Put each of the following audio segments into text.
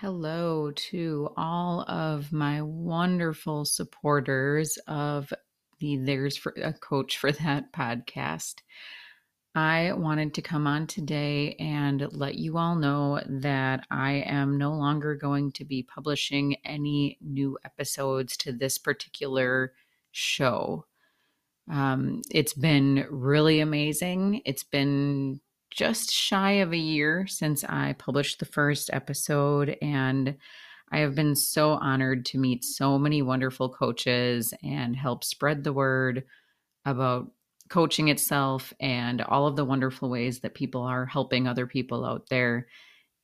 Hello to all of my wonderful supporters of the There's for a Coach for That podcast. I wanted to come on today and let you all know that I am no longer going to be publishing any new episodes to this particular show. Um, it's been really amazing. It's been just shy of a year since I published the first episode, and I have been so honored to meet so many wonderful coaches and help spread the word about coaching itself and all of the wonderful ways that people are helping other people out there.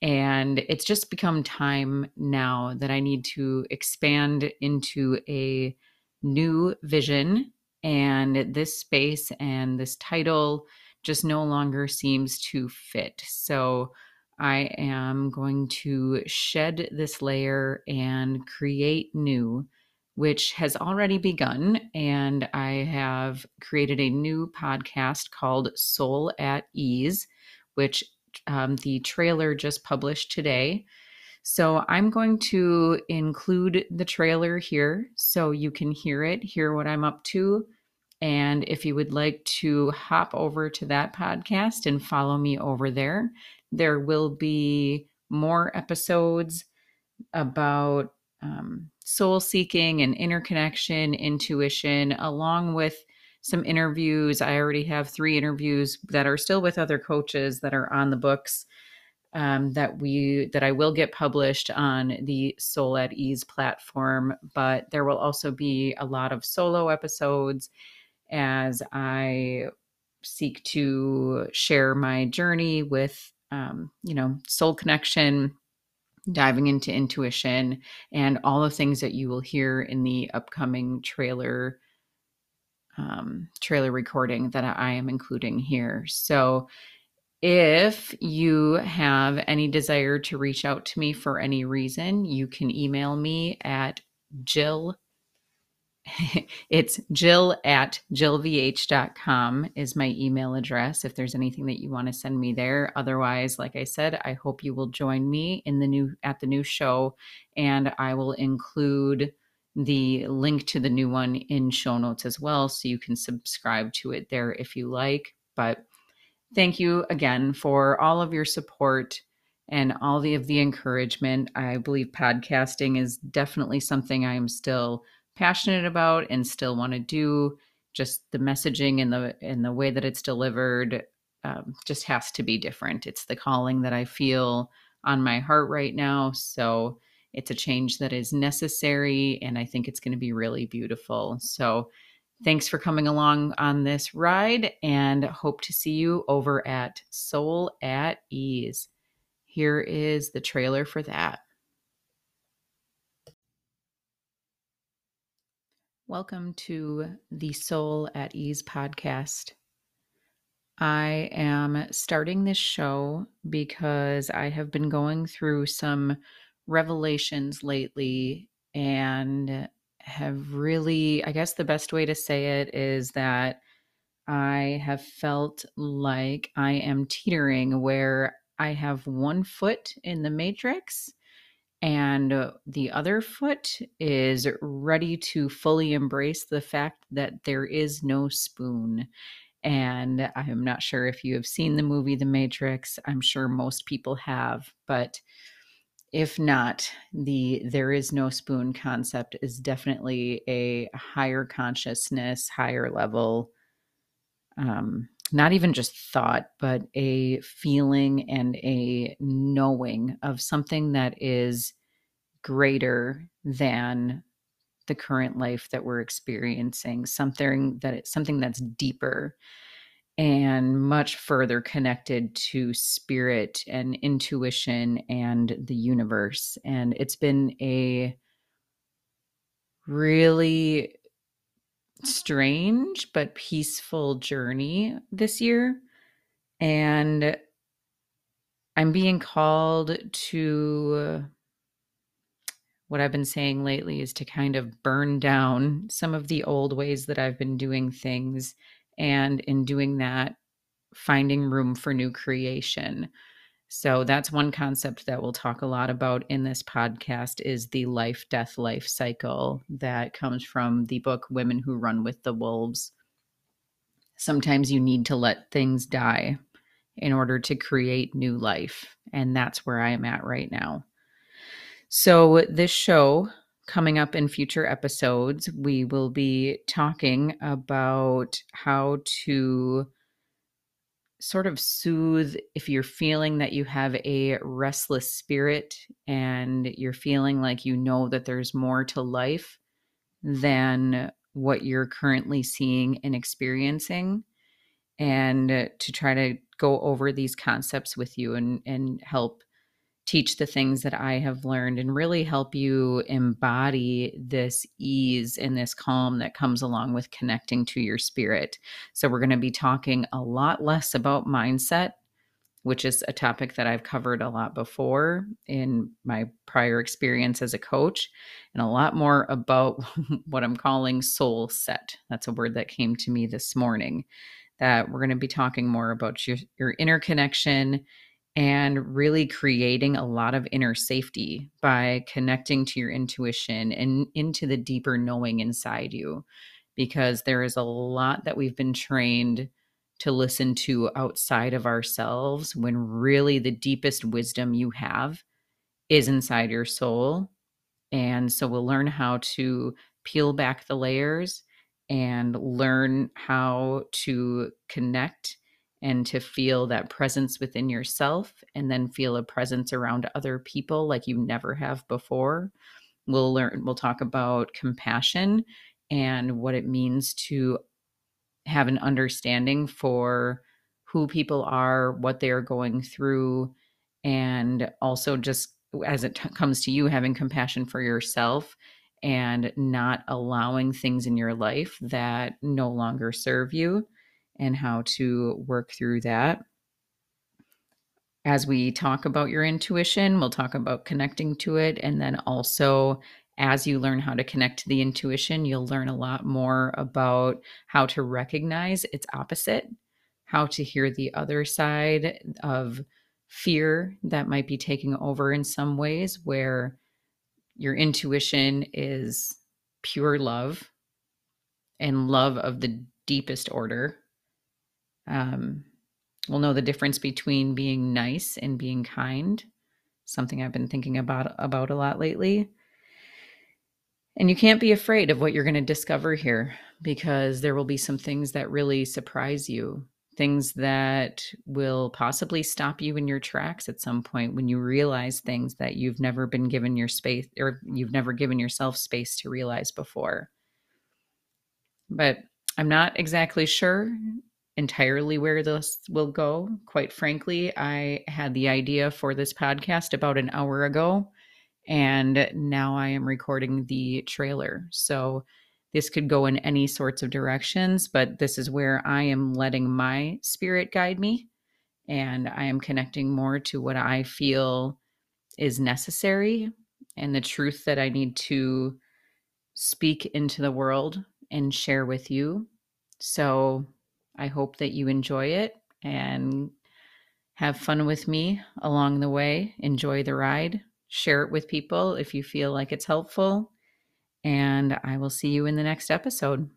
And it's just become time now that I need to expand into a new vision. And this space and this title just no longer seems to fit. So I am going to shed this layer and create new, which has already begun. And I have created a new podcast called Soul at Ease, which um, the trailer just published today. So I'm going to include the trailer here so you can hear it, hear what I'm up to, and if you would like to hop over to that podcast and follow me over there, there will be more episodes about um, soul seeking and interconnection, intuition, along with some interviews. I already have three interviews that are still with other coaches that are on the books. Um, that we that I will get published on the Soul at Ease platform, but there will also be a lot of solo episodes as I seek to share my journey with, um, you know, soul connection, diving into intuition, and all the things that you will hear in the upcoming trailer um, trailer recording that I am including here. So, if you have any desire to reach out to me for any reason, you can email me at jill it's jill at jillvh.com is my email address if there's anything that you want to send me there. Otherwise like i said i hope you will join me in the new at the new show and i will include the link to the new one in show notes as well so you can subscribe to it there if you like. But thank you again for all of your support and all the of the encouragement. I believe podcasting is definitely something i am still passionate about and still want to do just the messaging and the and the way that it's delivered um, just has to be different. It's the calling that i feel on my heart right now so it's a change that is necessary and i think it's going to be really beautiful. So thanks for coming along on this ride and hope to see you over at soul at ease. Here is the trailer for that Welcome to the Soul at Ease podcast. I am starting this show because I have been going through some revelations lately and have really, I guess the best way to say it is that I have felt like I am teetering where I have one foot in the matrix and the other foot is ready to fully embrace the fact that there is no spoon. And I'm not sure if you have seen the movie The Matrix. I'm sure most people have, but if not, the there is no spoon concept is definitely a higher consciousness, higher level, um, not even just thought, but a feeling and a knowing of something that is greater than the current life that we're experiencing something that it's something that's deeper and much further connected to spirit and intuition and the universe. And it's been a really strange but peaceful journey this year. And I'm being called to what I've been saying lately is to kind of burn down some of the old ways that I've been doing things. And in doing that, finding room for new creation. So that's one concept that we'll talk a lot about in this podcast is the life death life cycle that comes from the book Women Who Run with the Wolves. Sometimes you need to let things die in order to create new life, and that's where I am at right now. So this show coming up in future episodes, we will be talking about how to sort of soothe if you're feeling that you have a restless spirit and you're feeling like you know that there's more to life than what you're currently seeing and experiencing and to try to go over these concepts with you and and help teach the things that I have learned and really help you embody this ease and this calm that comes along with connecting to your spirit. So, we're going to be talking a lot less about mindset, which is a topic that I've covered a lot before in my prior experience as a coach, and a lot more about what I'm calling soul set. That's a word that came to me this morning. That we're going to be talking more about your, your inner connection and really creating a lot of inner safety by connecting to your intuition and into the deeper knowing inside you because there is a lot that we've been trained to listen to outside of ourselves when really the deepest wisdom you have is inside your soul. And so we'll learn how to peel back the layers and learn how to connect and to feel that presence within yourself and then feel a presence around other people like you never have before. We'll learn, we'll talk about compassion and what it means to have an understanding for who people are, what they are going through, and also just as it t- comes to you, having compassion for yourself and not allowing things in your life that no longer serve you and how to work through that. As we talk about your intuition, we'll talk about connecting to it. And then also, as you learn how to connect to the intuition, you'll learn a lot more about how to recognize its opposite, how to hear the other side of fear that might be taking over in some ways, where your intuition is pure love and love of the deepest order um, we'll know the difference between being nice and being kind. Something i've been thinking about about a lot lately. And you can't be afraid of what you're going to discover here because there will be some things that really surprise you. Things that will possibly stop you in your tracks at some point when you realize things that you've never been given your space or you've never given yourself space to realize before. But i'm not exactly sure entirely where this will go. Quite frankly, I had the idea for this podcast about an hour ago, and now I am recording the trailer. So this could go in any sorts of directions, but this is where I am letting my spirit guide me, and I am connecting more to what I feel is necessary and the truth that I need to speak into the world and share with you. So I hope that you enjoy it and have fun with me along the way. Enjoy the ride. Share it with people if you feel like it's helpful. And I will see you in the next episode.